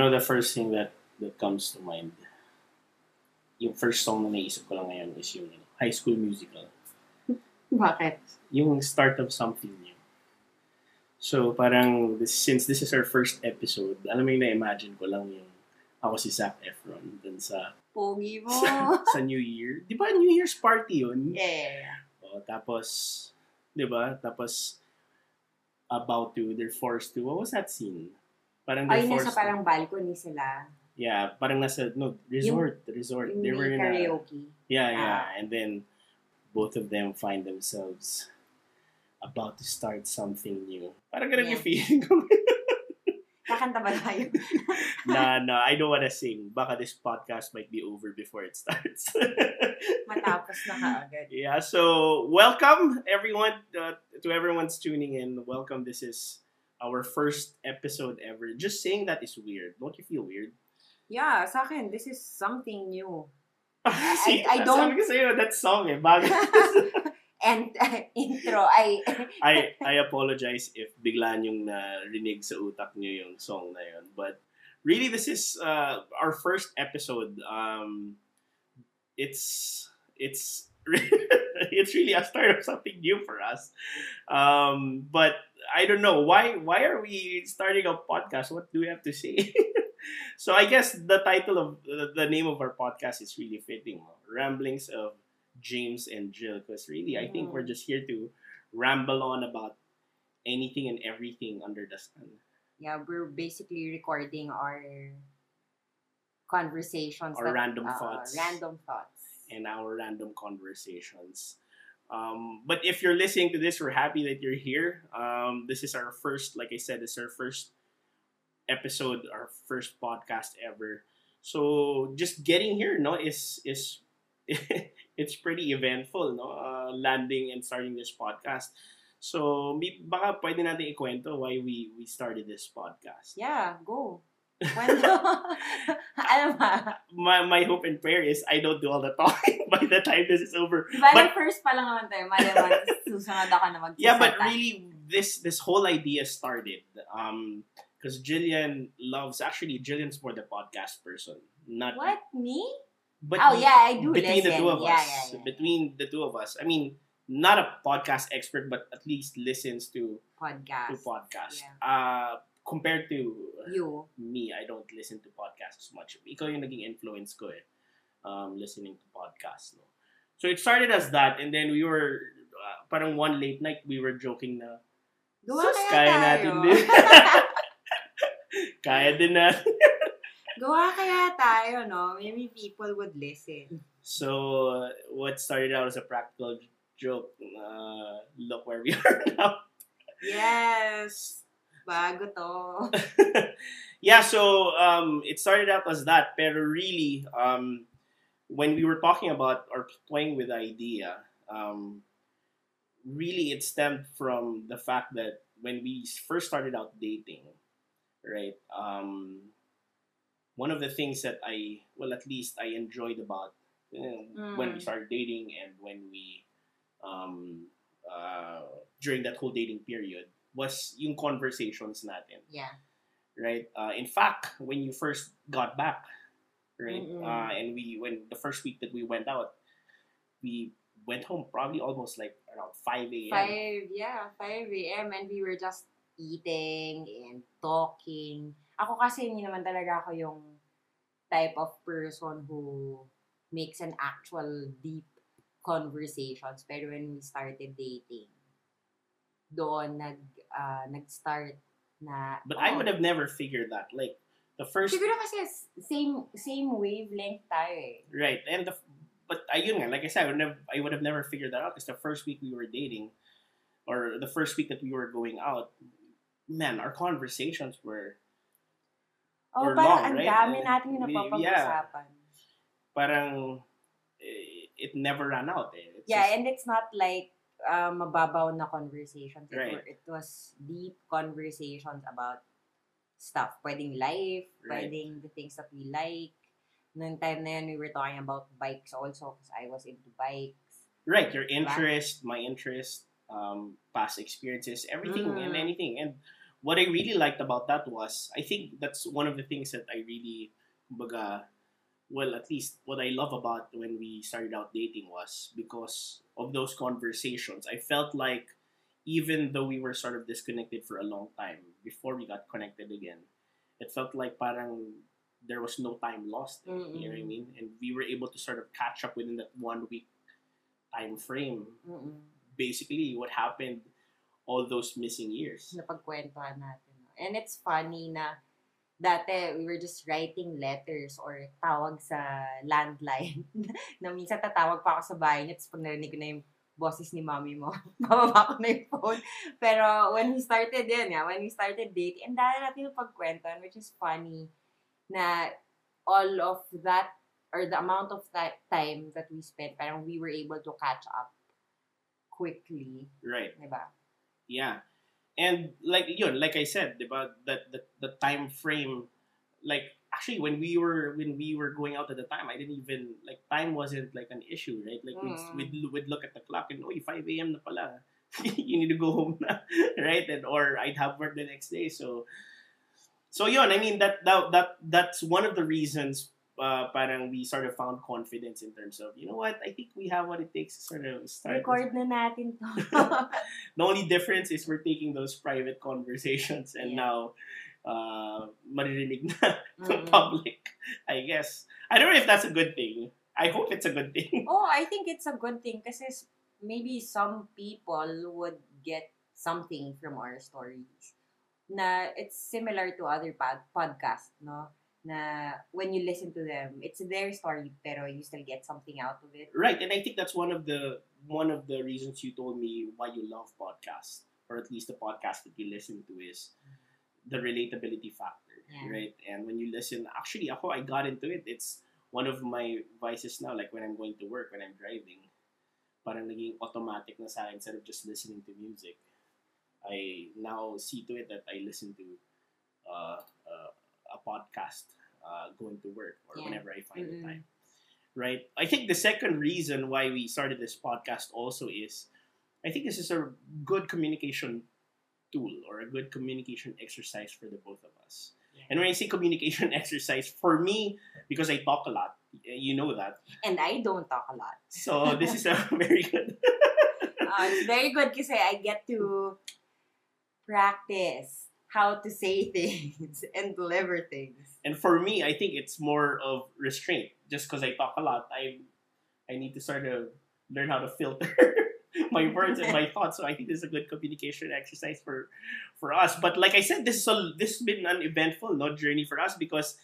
know the first thing that that comes to mind? Yung first song na naisip ko lang ngayon is yung High School Musical. Bakit? Yung start of something new. So, parang, this, since this is our first episode, alam mo yung na-imagine ko lang yung ako si Zac Efron dun sa, Pogi mo. sa, sa New Year. Di ba New Year's party yun? yeah. O, tapos, di ba? Tapos, about to, they're forced to, what was that scene? Parang Ay, nasa parang balcony sila. yeah, parang nasa, no, resort, resort. Yung They were in a, karaoke. yeah, yeah, Ah. and then both of them find themselves about to start something new. Parang ganun yung Yeah. feeling ko. Kakanta ba tayo? na, na, I don't wanna sing. Baka this podcast might be over before it starts. Matapos na kaagad. Yeah, so welcome everyone uh, to everyone's tuning in. Welcome. This is our first episode ever. Just saying that is weird. Don't you feel weird? Yeah, sa akin, this is something new. See, I don't- Sabi ko sa'yo, that song eh. Bagay. And intro, ay, I, I apologize if bigla yung narinig sa utak nyo yung song na yun. But really, this is uh, our first episode. Um, it's it's it's really a start of something new for us. Um, but I don't know why why are we starting a podcast? What do we have to say? so I guess the title of the, the name of our podcast is really fitting. Ramblings of James and Gill, because really I think Mm. we're just here to ramble on about anything and everything under the sun. yeah, we're basically recording our conversations. Our that- random uh, thoughts. Random thoughts. and our random conversations. Um, but if you're listening to this, we're happy that you're here. Um, this is our first, like I said, is our first episode, our first podcast ever. So just getting here, no, is is it's pretty eventful, no, uh, landing and starting this podcast. So baka pwede natin ikwento why we we started this podcast. Yeah, go. Kwento. Alam ba? My my hope and prayer is I don't do all the talking by the time this is over. Diba, But- first pa lang naman tayo, malaman, susunod ako na magsasalita. yeah but really this this whole idea started um because gillian loves actually gillian's more the podcast person not What? Me? but oh, yeah, I do between the two of yeah, us Yeah, yeah, between the two of us i mean not a podcast expert but at least listens to Podcast. to podcasts Yeah. uh compared to You. me i don't listen to podcasts as much ikaw yung naging influence ko eh um listening to podcasts no so it started as that and then we were uh, parang one late night we were joking na Gawa Sus, kaya kaya natin din. Kaya din natin. Gawa kaya tayo, no? Maybe people would listen. So, uh, what started out as a practical joke, uh, look where we are now. Yes. Bago to. yeah, so um, it started out as that, pero really, um, when we were talking about or playing with the idea, um, really it stemmed from the fact that when we first started out dating, right? Um, one of the things that I, well, at least I enjoyed about you know, when we Mm. started dating and when we, um, uh, during that whole dating period, was yung conversations natin Yeah. right? Uh, in fact, when you first got back, right, Mm-mm. uh, and we when the first week that we went out, we went home probably almost like around five a.m. 5, yeah, 5 a.m. And we were just eating and talking. Ako kasi hindi naman talaga ako yung type of person who makes an actual deep conversations. Pero when we started dating, doon nag, ah, nag-start na, But I oh, would have never figured that. Like the first, Siguro kasi same same wavelength tayo eh. right, and the but ayun nga, like I said, I would, never, I would have never figured that out because the first week we were dating, or the first week that we were going out, man, our conversations were Oh, Or parang long, ang right? dami Uh, natin yung napapag-usapan. parang eh, it never ran out. Eh. It's Yeah, just- and it's not like uh, mababaw na conversations. It, Right. were, it was deep conversations about stuff. Pwedeng life, Right. pwedeng the things that we like. Noong time na yun, we were talking about bikes also because I was into bikes. right your interest my interest um past experiences everything and Mm. anything and what I really liked about that was I think that's one of the things that I really kumbaga, well at least what I love about when we started out dating was because of those conversations. I felt like even though we were sort of disconnected for a long time before we got connected again, it felt like parang there was no time lost. You know what I mean? And we were able to sort of catch up within that one week time frame. Mm-mm. Basically, what happened all those missing years. napagkwentuhan natin. And it's funny na dati we were just writing letters or tawag sa landline na minsan tatawag pa ako sa bahay niya tapos pag narinig ko na yung boses ni mommy mo, bababa ko na yung phone. Pero when we started yun, yeah, when we started dating, and dahil natin yung pagkwentuhan, which is funny, na all of that, or the amount of that time that we spent, parang we were able to catch up quickly, Right. di ba? Yeah. And like yun, like I said, about that the, the time frame like actually when we were when we were going out at the time, I didn't even like time wasn't like an issue, right? Like Mm. we'd, we'd we'd look at the clock and oh, 5 a.m. na pala. you need to go home na, right? And or I'd have work the next day. So so yun, I mean that that, that that's one of the reasons uh, parang we sort of found confidence in terms of, you know what, I think we have what it takes to sort of start Record na natin to. the only difference is we're taking those private conversations and Yeah. now uh maririnig na Mm. public i guess i don't know if that's a good thing i hope it's a good thing oh, I think it's a good thing s- maybe some people would get something from our stories. Na it's similar to other pod- podcasts, no? Na when you listen to them, it's their story pero you still get something out of it. right and i think that's one of the one of the reasons you told me why you love podcasts or at least the podcast that you listen to is the relatability factor Yeah. right and when you listen actually ako i got into it it's one of my vices now like when i'm going to work when i'm driving parang naging automatic na sa akin instead of just listening to music i now see to it that i listen to uh, podcast uh, going to work or Yeah. whenever i find the Mm-mm. time right i think the second reason why we started this podcast also is i think this is a good communication tool or a good communication exercise for the both of us Yeah. and when i say communication exercise for me because i talk a lot you know that And I don't talk a lot. so this is a very good Uh, it's very good because I get to practice how to say things and deliver things. and for me i think it's more of restraint just because i talk a lot i i need to sort of learn how to filter my words and my thoughts so i think this is a good communication exercise for for us but like i said this is a this has been an eventful no journey for us because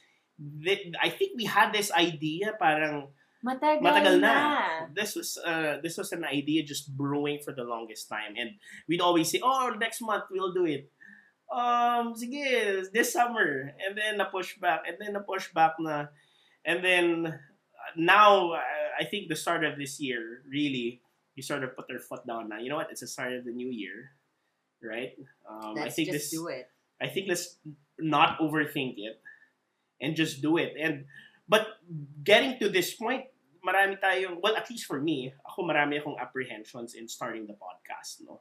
i think we had this idea parang Matagal, matagal na. na. This was uh, this was an idea just brewing for the longest time, and we'd always say, "Oh, next month we'll do it." Um, sige, this summer, and then na push back, and then na push back na, and then uh, now uh, I think the start of this year really you sort of put their foot down now. You know what? It's the start of the new year, right? Um, I Let's think just this do it. I think let's not overthink it and just do it. And but getting to this point, marami tayong well at least for me, ako marami akong apprehensions in starting the podcast, no.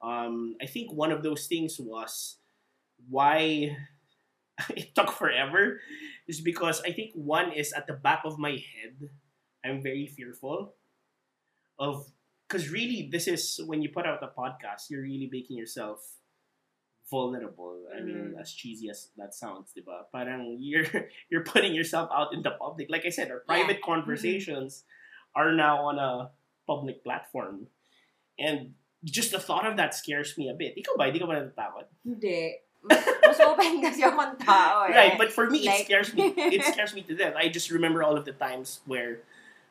Um, I think one of those things was why it took forever is because I think one is at the back of my head, I'm very fearful of because really this is when you put out a podcast, you're really making yourself vulnerable. I mean, Mm. as cheesy as that sounds, diba? Parang you're you're putting yourself out in the public. Like I said, our private conversations are now on a public platform. And just the thought of that scares me a bit. Ikaw ba? Hindi ka ba natatakot? Hindi. Mas, open kasi eh. Right, but for me, it scares me. It scares me to death. I just remember all of the times where,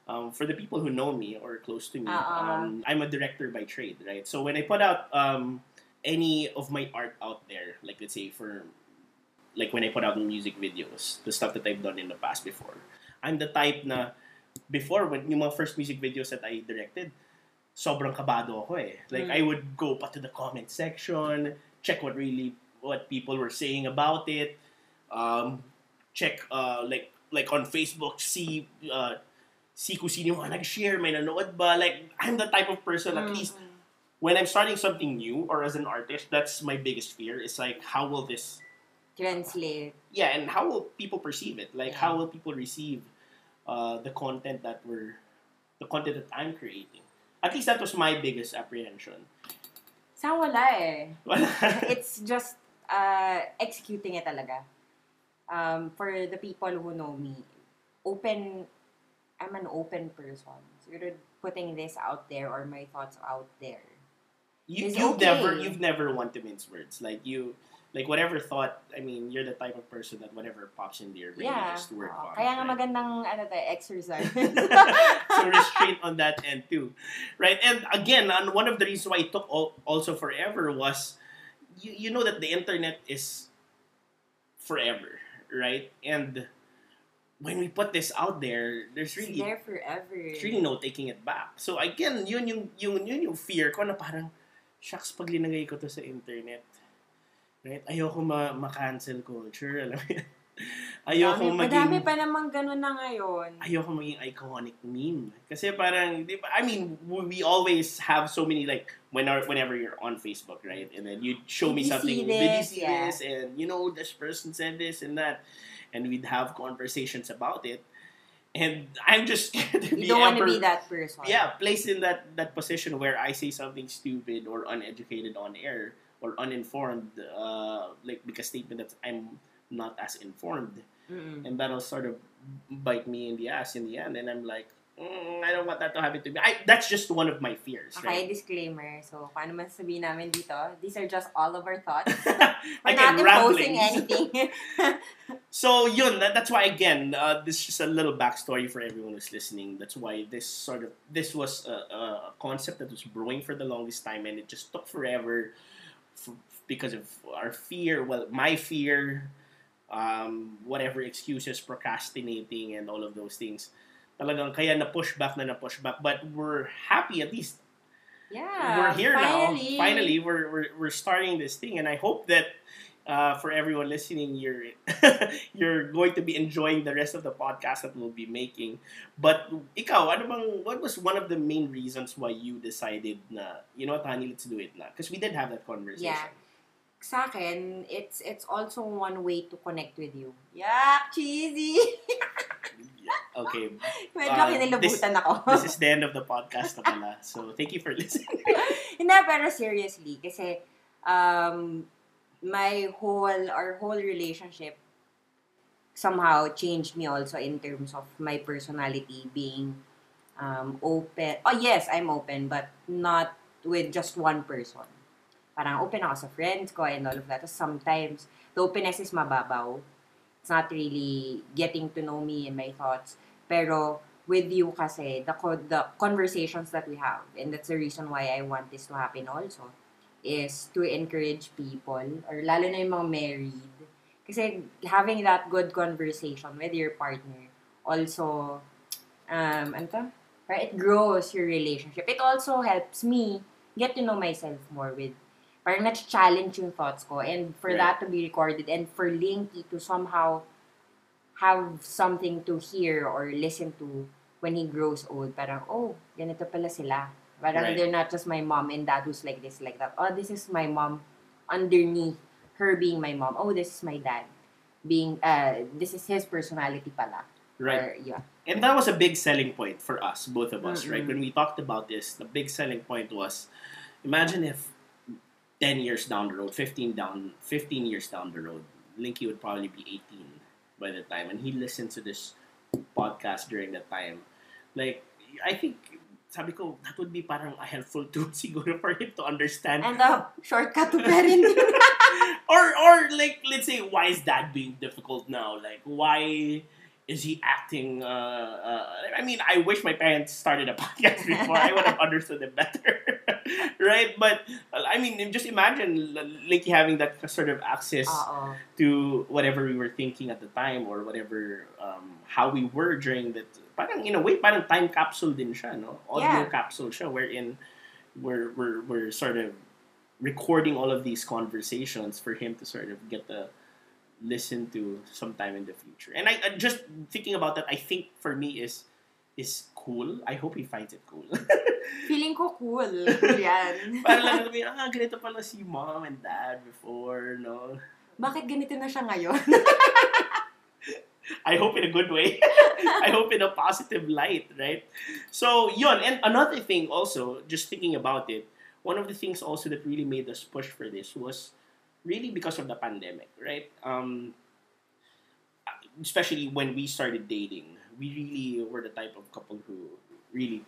um, for the people who know me or close to me, Uh-uh. um, I'm a director by trade, right? So when I put out um, any of my art out there, like let's say for, like when I put out music videos, the stuff that I've done in the past before, I'm the type na before when yung mga first music videos that I directed, sobrang kabado ako eh. Like Mm. I would go pa to the comment section, check what really what people were saying about it, um, check uh, like like on Facebook, see uh, see kung sino mga nag-share, may nanood ba. Like I'm the type of person at Mm, least when I'm starting something new or as an artist, that's my biggest fear. It's like how will this Translate. yeah, and how will people perceive it? Like Yeah. how will people receive uh, the content that we're the content that I'm creating? At least that was my biggest apprehension. Sa wala eh. It's just uh, executing it talaga. Um, for the people who know me, open, I'm an open person. Siguro putting this out there or my thoughts out there. you, It's you've okay. never you've never want to mince words. Like you like whatever thought. I mean, you're the type of person that whatever pops into your brain, you Yeah. just work Oo. on. Kaya nga right? magandang ano tayo, exercise. so restraint on that end too, right? And again, and one of the reasons why it took al- also forever was you you know that the internet is forever, right? And when we put this out there, there's It's really there forever. there's really no taking it back. So again, yun yung yun yun yung fear ko na parang shucks pag linagay ko to sa internet. Right? Ayoko ma ma-cancel culture, alam mo yan. Ayoko Madami- maging Madami pa namang ganun na ngayon. ayoko maging iconic meme. Kasi parang, di ba, I mean, we always have so many, like, when our, whenever you're on Facebook, right? And then you show me Did you something, see did you this? see Yeah. this? And, you know, this person said this and that. And we'd have conversations about it. And I'm just scared to be You don't want to be that person. yeah, placed in that that position where I say something stupid or uneducated on air or uninformed, uh, like make a statement that I'm not as informed, Mm-mm. and that'll sort of bite me in the ass in the end, and I'm like, mm, I don't want that to happen to me. I, that's just one of my fears. Okay, Right? disclaimer. So, paano man sabihin namin dito, these are just all of our thoughts. We're Again, not imposing ramblings. anything. So yun, that, that's why again, uh, this is just a little backstory for everyone who's listening. That's why this sort of this was a, a concept that was brewing for the longest time, and it just took forever f- because of our fear. Well, my fear, um, whatever excuses, procrastinating, and all of those things. Talagang kaya na push back na na push back, but we're happy at least yeah. we're here finally. now. Finally, we're, we're we're starting this thing, and I hope that uh, for everyone listening, you're you're going to be enjoying the rest of the podcast that we'll be making. But ikaw, ano bang what was one of the main reasons why you decided na you know what, honey, let's do it na? Because we did have that conversation. Yeah. Sa akin, it's it's also one way to connect with you. Yeah, cheesy! Okay, Medyo Uh, kinilabutan ako. this is the end of the podcast na pala. So thank you for listening. Hindi, pero seriously, kasi um, my whole, our whole relationship somehow changed me also in terms of my personality being um, open. Oh, yes, I'm open, but not with just one person. Parang open ako sa friends ko and all of that. Tapos sometimes, the openness is mababaw. It's not really getting to know me and my thoughts. Pero with you kasi, the, co- the conversations that we have, and that's the reason why I want this to happen also, is to encourage people, or lalo na yung mga married, kasi having that good conversation with your partner also, um, ano to? Parang It grows your relationship. It also helps me get to know myself more with parang na-challenge yung thoughts ko and for Right. that to be recorded and for Linky to somehow have something to hear or listen to when he grows old. Parang, oh, ganito pala sila. Parang Right. they're not just my mom and dad who's like this, like that. Oh, this is my mom underneath her being my mom. Oh, this is my dad. Being, uh, this is his personality pala. Right. Or, yeah. And that was a big selling point for us, both of us, right? Mm-mm. When we talked about this, the big selling point was imagine if 10 years down the road, 15 down 15 years down the road, Linky would probably be 18 by the time and he listened to this podcast during that time. Like I think sabi ko, that would be parang a helpful tool siguro for him to understand And a shortcut to parenting. or or like let's say why is that being difficult now like why is he acting uh, uh i mean i wish my parents started a podcast before i would have understood it better right but i mean just imagine Linky having that sort of access Oo. to whatever we were thinking at the time or whatever um, how we were during that parang in a way parang time capsule din siya no audio Yeah. capsule siya wherein we're, we're we're sort of recording all of these conversations for him to sort of get the listen to sometime in the future and I, I just thinking about that I think for me is is cool. I hope he finds it cool. Feeling ko cool. Yan. Para lang sabihin, ah, ganito pala si mom and dad before, no? Bakit ganito na siya ngayon? I hope in a good way. I hope in a positive light, right? So, yun. And another thing also, just thinking about it, one of the things also that really made us push for this was really because of the pandemic, right? Um, especially when we started dating, we really were the type of couple who really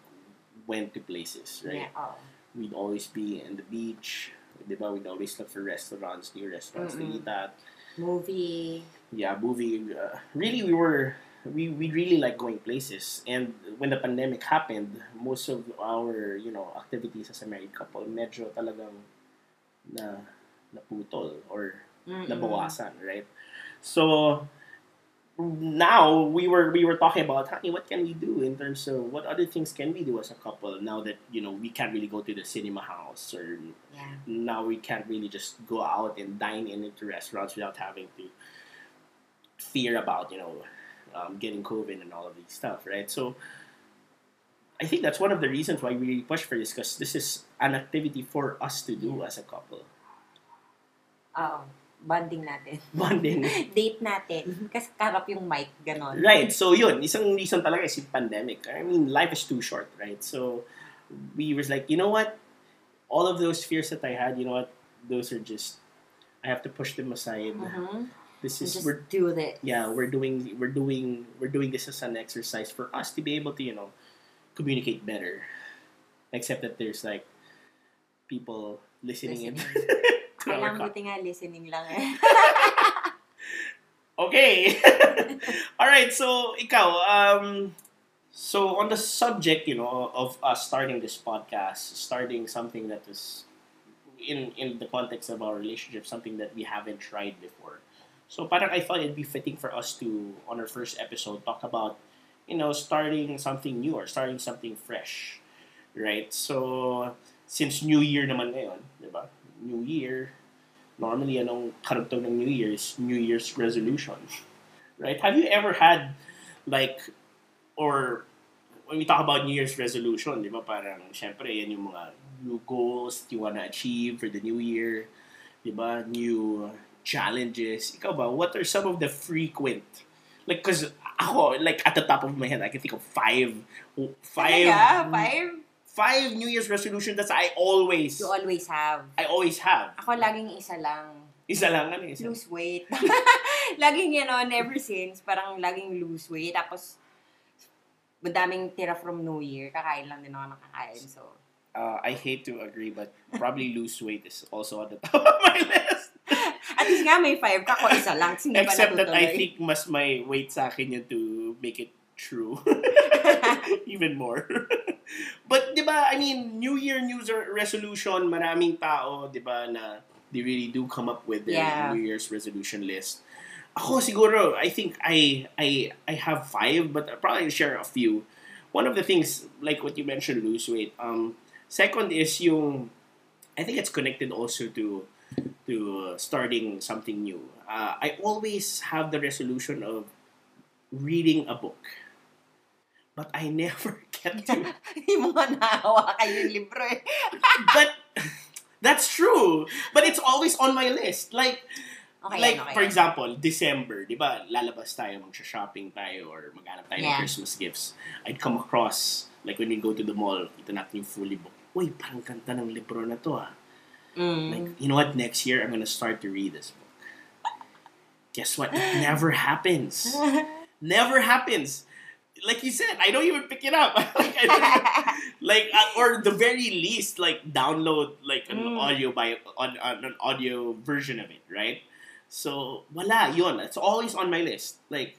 went to places, right? Yeah, oh. We'd always be in the beach, diba? We'd always look for restaurants, new restaurants to Mm-mm. eat at. Movie. Yeah, movie. Uh, really, we were we we really like going places. And when the pandemic happened, most of our you know activities as a married couple, medyo talagang na naputol or Mm-mm. nabawasan, right? So now we were we were talking about honey, what can we do in terms of what other things can we do as a couple now that you know we can't really go to the cinema house or Yeah. now we can't really just go out and dine in into restaurants without having to fear about you know um, getting COVID and all of these stuff, right? So I think that's one of the reasons why we really push for this because this is an activity for us to do as a couple. Oo. Bonding natin. Bonding. Date natin. Kasi karap yung mic, ganon. Right. So yun, isang reason talaga is yung pandemic. I mean, life is too short, right? So we was like, you know what? All of those fears that I had, you know what? Those are just I have to push them aside. Mhm. This is Just we're do this. yeah, we're doing we're doing we're doing this as an exercise for us to be able to, you know, communicate better. Except that there's like people listening, in to our Kailangan buti nga listening lang eh. Okay. All right. So, ikaw, um, so on the subject, you know, of us starting this podcast, starting something that is in in the context of our relationship, something that we haven't tried before. So, parang I thought it'd be fitting for us to, on our first episode, talk about, you know, starting something new or starting something fresh, right? So, since New Year naman ngayon, di ba? New Year, normally anong karugtong ng New Year is New Year's resolution. Right? Have you ever had like or when we talk about New Year's resolution, di ba parang syempre yan yung mga new goals you wanna achieve for the new year, di ba? New challenges. Ikaw ba, what are some of the frequent like cause ako like at the top of my head I can think of five five Talaga? Five? Five New Year's resolutions that I always You always have. I always have. Ako laging isa lang. Isa lang ano isa. Lose weight. laging yun on, ever since, parang laging lose weight. Tapos, madaming tira from New Year. Kakain lang din ako nakakain. So, Uh, I hate to agree, but probably lose weight is also on the top of my list. at least nga may five ka. Ako isa lang. Hindi Except that I think mas may weight sa akin yun to make it true. Even more. But, di ba, I mean, New Year New resolution, maraming tao, di ba, na they really do come up with their Yeah. New Year's resolution list. Ako siguro, I think I I I have five, but I'll probably share a few. One of the things, like what you mentioned, lose weight. Um, second is yung, I think it's connected also to to starting something new. Uh, I always have the resolution of reading a book, but I never get to. Hindi mo nga nahawakan yung libro eh. but that's true. But it's always on my list. Like Okay, like, okay. for example, December, di ba, lalabas tayo, magsha-shopping tayo, or maghanap tayo ng Yeah. Christmas gifts. I'd come across, like when we go to the mall, ito natin yung fully book. Uy, parang ganda ng libro na to ah. Mm. Like, you know what, next year, I'm gonna start to read this book. Guess what? It never happens. Never happens. Like you said, I don't even pick it up. like, don't- like uh, or the very least, like download like an Mm. audio by on, on an audio version of it, right? So wala yun. It's always on my list. Like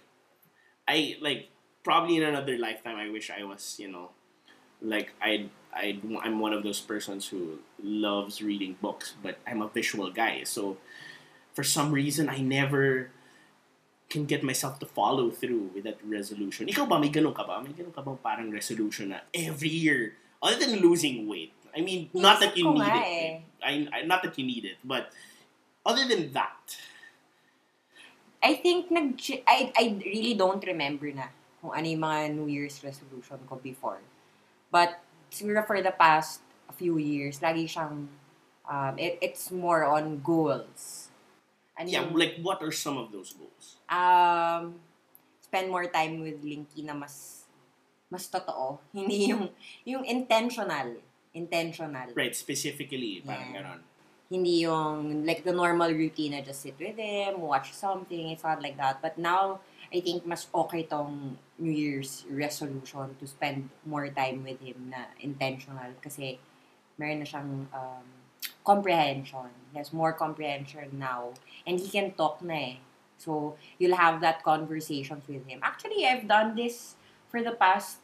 I like probably in another lifetime, I wish I was you know like I I I'm one of those persons who loves reading books, but I'm a visual guy, so for some reason I never can get myself to follow through with that resolution. Ikaw ba, may ganun ka ba? May ganun ka bang parang resolution na every year, other than losing weight, I mean, not that you need it. eh. I, I, not that you need it, but other than that, I think nag I I really don't remember na. kung ano yung mga New Year's resolution ko before. But, siguro for the past few years, lagi siyang, um, it, it's more on goals. Ano Yeah, yung- like what are some of those goals? um, spend more time with Linky na mas mas totoo. Hindi yung yung intentional. Intentional. Right, specifically, parang Yeah. ganon. Hindi yung like the normal routine na just sit with him, watch something. It's not like that. But now, I think mas okay tong New Year's resolution to spend more time with him na intentional kasi meron na siyang um, comprehension. He has more comprehension now. And he can talk na eh. So, you'll have that conversations with him. Actually, I've done this for the past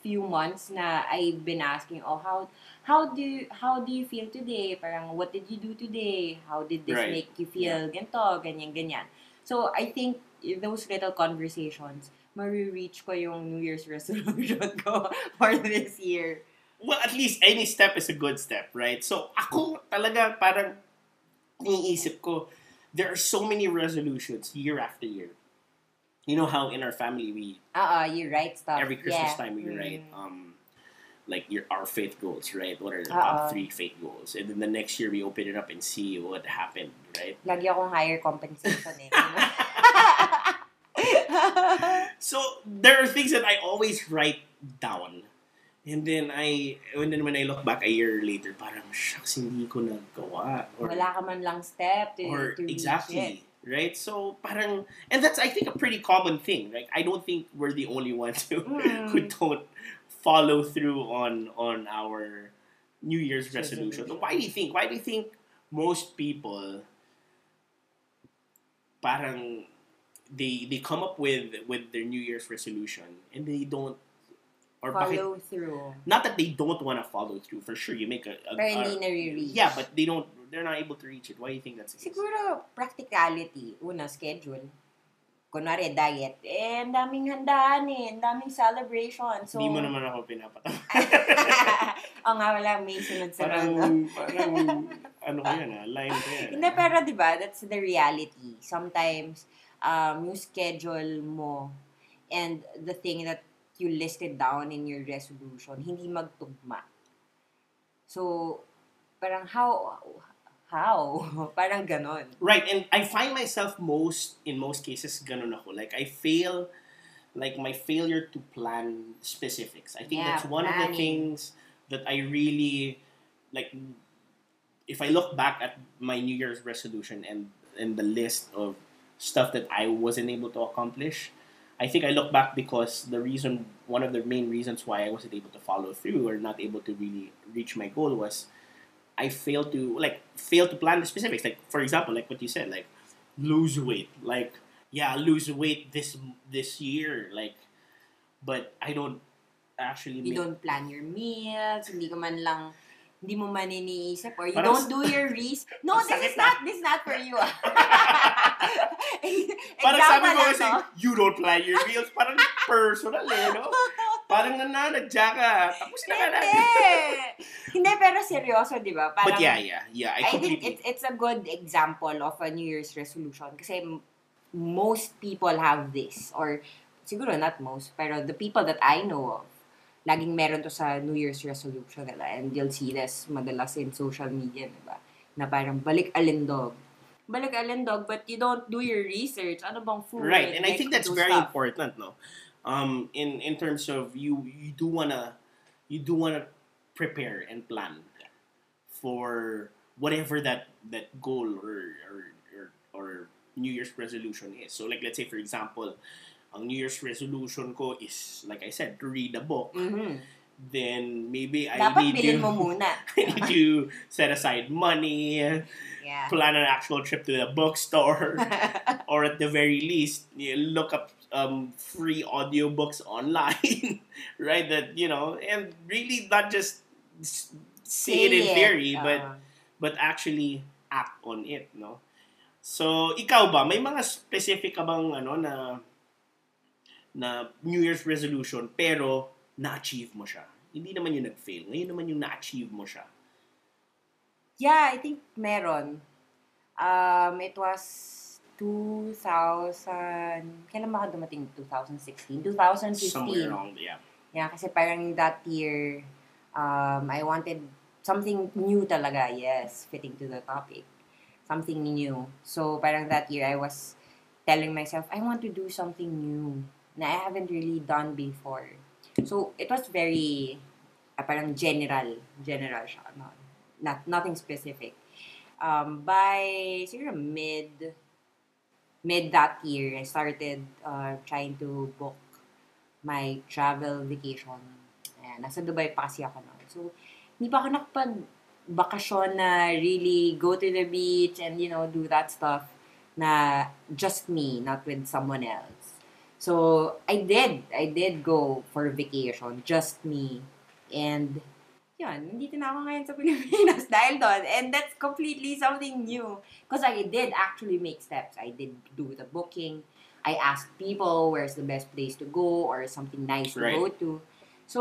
few months na I've been asking, oh, how how do you, how do you feel today? Parang, what did you do today? How did this Right. make you feel? Ganto, ganyan, ganyan. So, I think those little conversations, marireach ko yung New Year's resolution ko for this year. Well, at least any step is a good step, right? So, ako talaga parang iniisip ko, there are so many resolutions year after year. You know how in our family we Uh, uh you write stuff. every Christmas Yeah. time we write Mm. um like your our faith goals, right? What are the Uh-uh. top three faith goals? And then the next year we open it up and see what happened, right? Lagi akong higher compensation eh. So there are things that I always write down. And then I and then when I look back a year later, parang shucks hindi ko nagawa or Wala ka man lang step to, or to reach it. exactly right so parang and that's i think a pretty common thing right i don't think we're the only ones who, Mm. who don't follow through on on our new year's resolution Resolution. why do you think why do you think most people parang they they come up with with their new year's resolution and they don't or bakit, Follow through. not that they don't want to follow through for sure you make a, a, Pero hindi yeah but they don't they're not able to reach it why do you think that's the case? Siguro, practicality. Una, schedule. Kunwari, diet. Eh, ang daming handaan eh. Ang daming celebration. So, Hindi mo naman ako pinapatawa. Oo nga, wala. May sunod-sunod. parang, parang, ano ko yan ah, line ko yan. Hindi, pero di ba, that's the reality. Sometimes, um, yung schedule mo and the thing that you listed down in your resolution, hindi magtugma. So, parang how, how? parang ganon. Right, and I find myself most, in most cases, ganun ako. Like, I fail, like, my failure to plan specifics. I think Yeah, that's one of the things that I really, like, if I look back at my New Year's resolution and, and the list of stuff that I wasn't able to accomplish, I think I look back because the reason, one of the main reasons why I wasn't able to follow through or not able to really reach my goal was I failed to like fail to plan the specifics. Like for example, like what you said, like lose weight. Like yeah, lose weight this this year. Like, but I don't actually. You make- don't plan your meals, hindi ka man lang, hindi mo man iniisip, or you Parang don't do your research. No, this is not, this is not for you. Ah. ah. Sabi lang kasi, to. you don't plan your meals. Parang personal eh, no? Parang nananadya ka. Tapos na ka na. Hindi. Pero seryoso, di ba? Parang, But yeah, yeah, yeah. I I, think completely. it's, it's a good example of a New Year's resolution kasi most people have this. Or siguro not most, pero the people that I know of, laging meron to sa New Year's resolution nila. And you'll see this madalas in social media, di ba? Na parang balik alindog. Balik alindog, but you don't do your research. Ano bang food? right, and I think that's very stuff. important, no? Um, in in terms of you, you do wanna, you do wanna prepare and plan for whatever that that goal or or or, or New Year's resolution is. So, like, let's say for example, ang New Year's resolution ko is, like I said, to read a book. Mhm. Then maybe I Dapat need to mo muna. I need to set aside money, Yeah. plan an actual trip to the bookstore. or at the very least you look up um, free audiobooks online right that you know and really not just say it in theory but Uh, but actually act on it no so ikaw ba may mga specific ka bang ano na na New Year's resolution pero na-achieve mo siya hindi naman yung nag-fail ngayon naman yung na-achieve mo siya Yeah, I think meron. Um, it was 2000, kailan ba ka dumating? 2016? 2015. Somewhere around, yeah. Yeah, kasi parang that year, um, I wanted something new talaga, yes, fitting to the topic. Something new. So, parang that year, I was telling myself, I want to do something new na I haven't really done before. So, it was very, ah, parang general, general siya. No? Not, nothing specific. Um, by, siguro mid, mid that year, I started uh, trying to book my travel vacation. Ayan, nasa Dubai pa kasi ako noon. So, hindi pa ako nakapag bakasyon na really go to the beach and, you know, do that stuff na just me, not with someone else. So, I did. I did go for vacation, just me. And, yun, nandito na ako ngayon sa Pilipinas dahil doon. And that's completely something new. Because I did actually make steps. I did do the booking. I asked people where's the best place to go or something nice to Right. go to. So,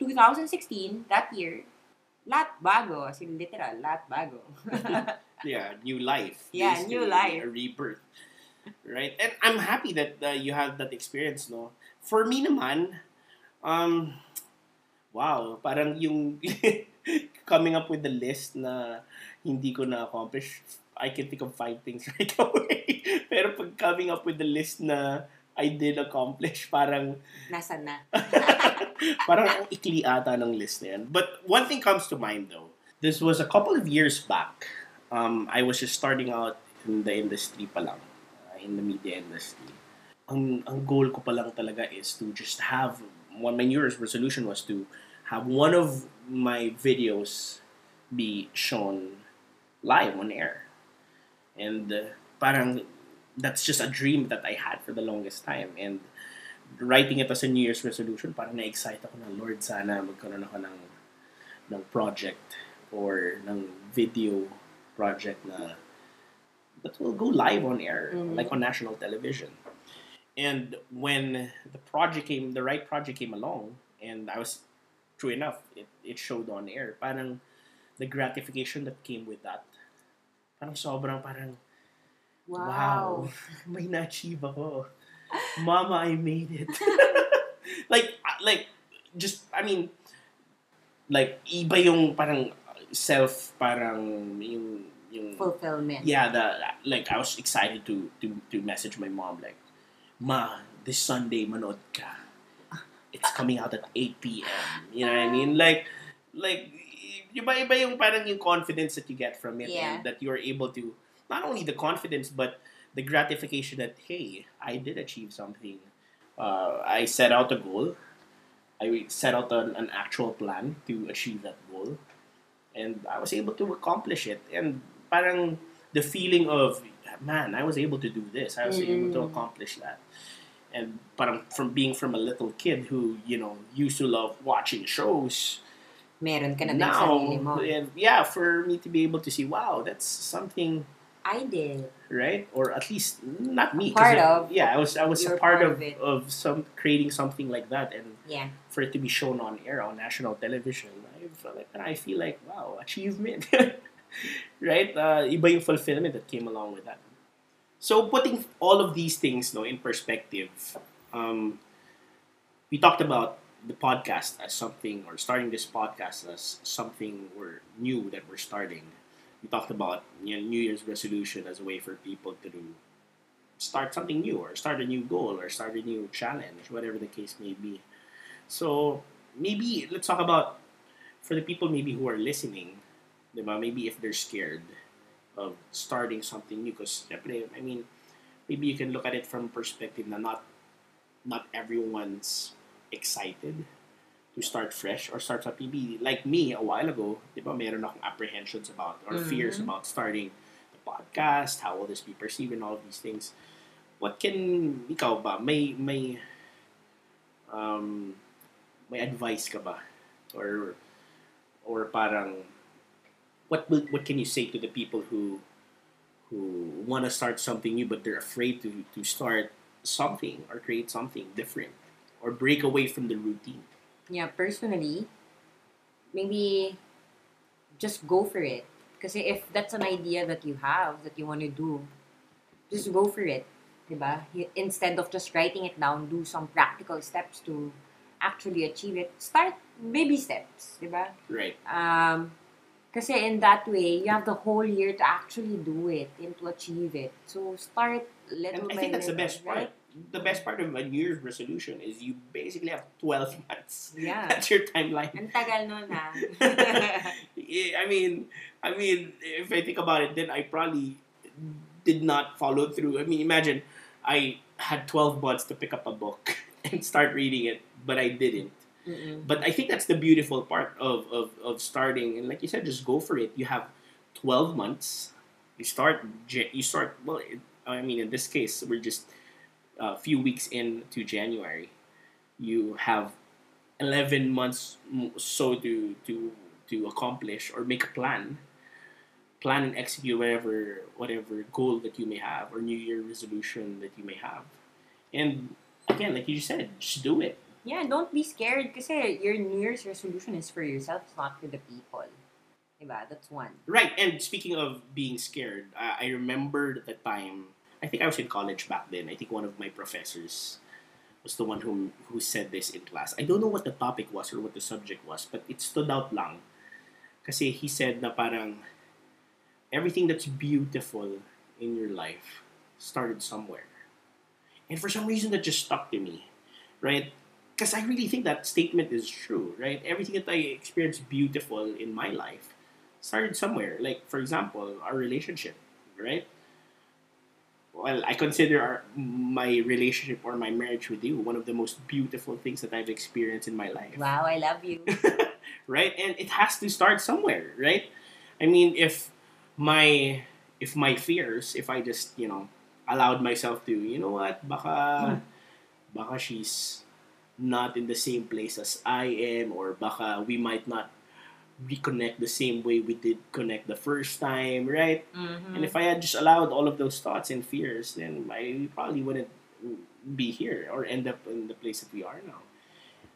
2016, that year, lahat bago. As in, literal, lahat bago. Yeah, new life. Yeah, Basically, new life. A rebirth. Right? And I'm happy that uh, you have that experience, no? For me naman, um, wow, parang yung coming up with the list na hindi ko na-accomplish, I can think of five things right away. Pero pag coming up with the list na I did accomplish, parang Nasaan na? Parang ang ikli ata ng list na yan. But one thing comes to mind though. This was a couple of years back. Um, I was just starting out in the industry pa lang. In the media industry. Ang, ang goal ko pa lang talaga is to just have, one my New Year's resolution was to have one of my videos be shown live on air. And uh, parang that's just a dream that I had for the longest time. And writing it as a New Year's resolution, parang na-excite ako na, Lord, sana magkaroon ako ng, ng project or ng video project na that will go live on air, Mhm. like on national television. And when the project came, the right project came along, and I was, true enough, it, it showed on air. Parang the gratification that came with that, parang sobrang parang, wow, may na-achieve ako. Mama, I made it. like, like, just, I mean, like, iba yung parang self, parang, yung, yung, Fulfillment. yeah, the, like, I was excited to, to, to message my mom, like, Ma, this Sunday, manood ka. It's coming out at 8 p.m. You know what I mean? Like, like, iba iba yung parang yung confidence that you get from it Yeah. and that you're able to, not only the confidence, but the gratification that, hey, I did achieve something. Uh, I set out a goal. I set out an, an actual plan to achieve that goal. And I was able to accomplish it. And parang the feeling of, man, I was able to do this. I was able to Mm. accomplish that. And parang from being from a little kid who, you know, used to love watching shows, Meron ka na din now, and yeah, for me to be able to see, wow, that's something, I did. right? Or at least not me. Part it- of. Yeah, I was I was a part, part of, of of some creating something like that, and Yeah. for it to be shown on air on national television, I feel like I feel like wow, achievement, right? Uh, iba yung fulfillment that came along with that. So putting all of these things, no, in perspective, um, we talked about the podcast as something, or starting this podcast as something we're new that we're starting. We talked about you know, New Year's resolution as a way for people to do, start something new, or start a new goal, or start a new challenge, whatever the case may be. So maybe let's talk about for the people maybe who are listening, diba? maybe if they're scared of starting something new, because I mean, maybe you can look at it from perspective na not not everyone's excited to start fresh or start something. Maybe like me a while ago, di ba, meron akong apprehensions about or fears Mhm. about starting the podcast, how will this be perceived and all of these things. What can, ikaw ba, may, may, um, may advice ka ba? Or, or parang, what will, what can you say to the people who, who want to start something new but they're afraid to, to start something or create something different or break away from the routine? Yeah, personally, maybe just go for it. Because if that's an idea that you have, that you want to do, just go for it. Diba? Instead of just writing it down, do some practical steps to actually achieve it. Start baby steps, diba? Right. Um, kasi in that way, you have the whole year to actually do it and to achieve it. So start little And I think that's the little, best part. The best part of a New Year's resolution is you basically have 12 months. Yeah. That's your timeline. Ang tagal nun ah. Yeah, I mean, I mean, if I think about it, then I probably did not follow through. I mean, imagine I had 12 months to pick up a book and start reading it, but I didn't. Mm-mm. But I think that's the beautiful part of, of, of starting. And like you said, just go for it. You have 12 months. You start, you start, well, I mean, in this case, we're just a few weeks into January. You have 11 months so to, to, to accomplish or make a plan. Plan and execute whatever whatever goal that you may have or New Year resolution that you may have. And again, like you said, just do it. Yeah, don't be scared kasi your New Year's resolution is for yourself, not for the people. Diba? That's one. Right, and speaking of being scared, I, remembered the time. I think I was in college back then. I think one of my professors was the one who who said this in class. I don't know what the topic was or what the subject was, but it stood out lang. Kasi he said na parang everything that's beautiful in your life started somewhere. And for some reason that just stuck to me, right? Because I really think that statement is true, right? Everything that I experienced beautiful in my life started somewhere. Like, for example, our relationship, right? Well, I consider our, my relationship or my marriage with you one of the most beautiful things that I've experienced in my life. Wow, I love you. right? And it has to start somewhere, right? I mean, if my if my fears, if I just you know allowed myself to, you know what, baka hmm. baka she's not in the same place as I am, or baka we might not reconnect the same way we did connect the first time, right? Mhm. And if I had just allowed all of those thoughts and fears, then I probably wouldn't be here or end up in the place that we are now.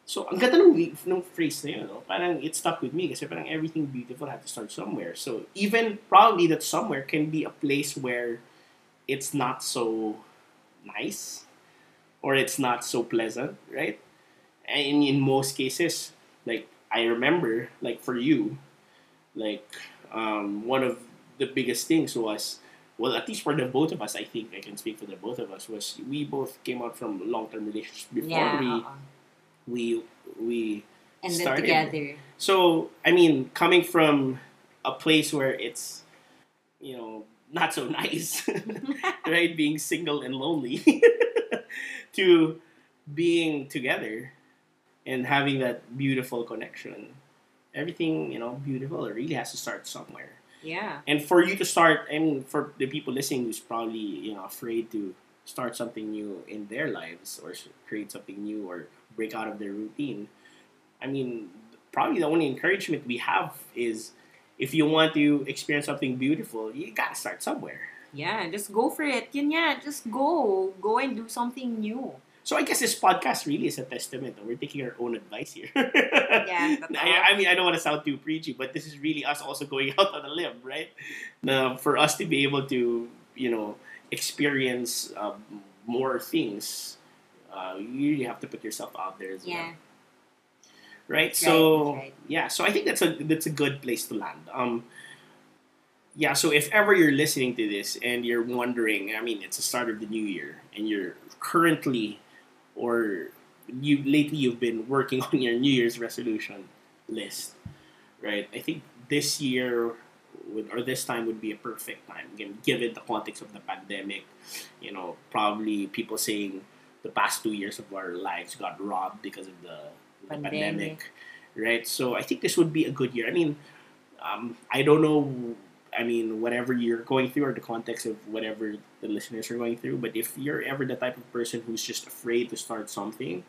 So, ang ganda ng, ng phrase na yun, no? parang it stuck with me kasi parang everything beautiful had to start somewhere. So, even probably that somewhere can be a place where it's not so nice or it's not so pleasant, right? And in most cases, like, I remember, like, for you, like, um, one of the biggest things was, well, at least for the both of us, I think I can speak for the both of us, was we both came out from long-term relationships before yeah, we oo. we we and started. together. so i mean coming from a place where it's you know not so nice right being single and lonely to being together and having that beautiful connection everything you know beautiful it really has to start somewhere Yeah. and for you to start I mean for the people listening who's probably you know afraid to start something new in their lives or create something new or break out of their routine i mean probably the only encouragement we have is if you want to experience something beautiful you gotta start somewhere Yeah, just go for it. Yun yeah, just go. Go and do something new. So i guess this podcast really is a testament that we're taking our own advice here Yeah. I, I mean, I don't want to sound too preachy, but this is really us also going out on a limb, right? Now, for us to be able to, you know, experience um, more things, uh, you really have to put yourself out there as Yeah. well, right? That's so, right, right. yeah, so I think that's a that's a good place to land. Um, yeah, so if ever you're listening to this and you're wondering, I mean, it's the start of the new year, and you're currently or you lately you've been working on your New Year's resolution list, right? I think this year would or this time would be a perfect time, again, given the context of the pandemic. You know, probably people saying the past two years of our lives got robbed because of the, the Pandemic. pandemic, right? So I think this would be a good year. I mean, um, I don't know. I mean, whatever you're going through, or the context of whatever the listeners are going through. But if you're ever the type of person who's just afraid to start something,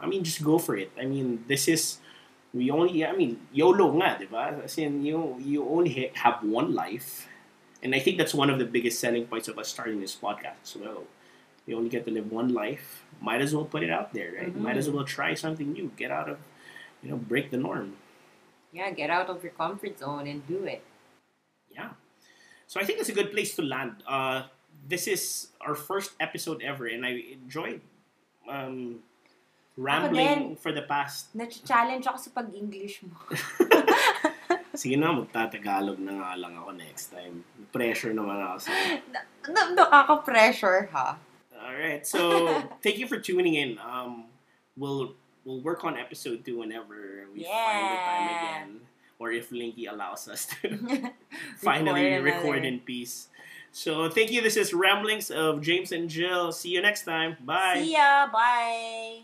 I mean, just go for it. I mean, this is we only. I mean, YOLO nga, di ba? As in, you you only have one life, and I think that's one of the biggest selling points of us starting this podcast as well. You only get to live one life. Might as well put it out there, right? Might as mm-hmm. well try something new. Get out of, you know, break the norm. Yeah, get out of your comfort zone and do it. Yeah. So I think it's a good place to land. Uh, this is our first episode ever, and I enjoyed um, rambling for the past. Na-challenge ako sa pag-English mo. Sige na, magtatagalog na nga lang ako next time. Pressure naman ako sa... Na- Nakaka-pressure, ha? Alright, so thank you for tuning in. Um, we'll we'll work on episode two whenever we find the time Yeah. again, or if Linky allows us to finally Record record in peace. So thank you. This is Ramblings of James and Gill. See you next time. Bye. See ya! Bye!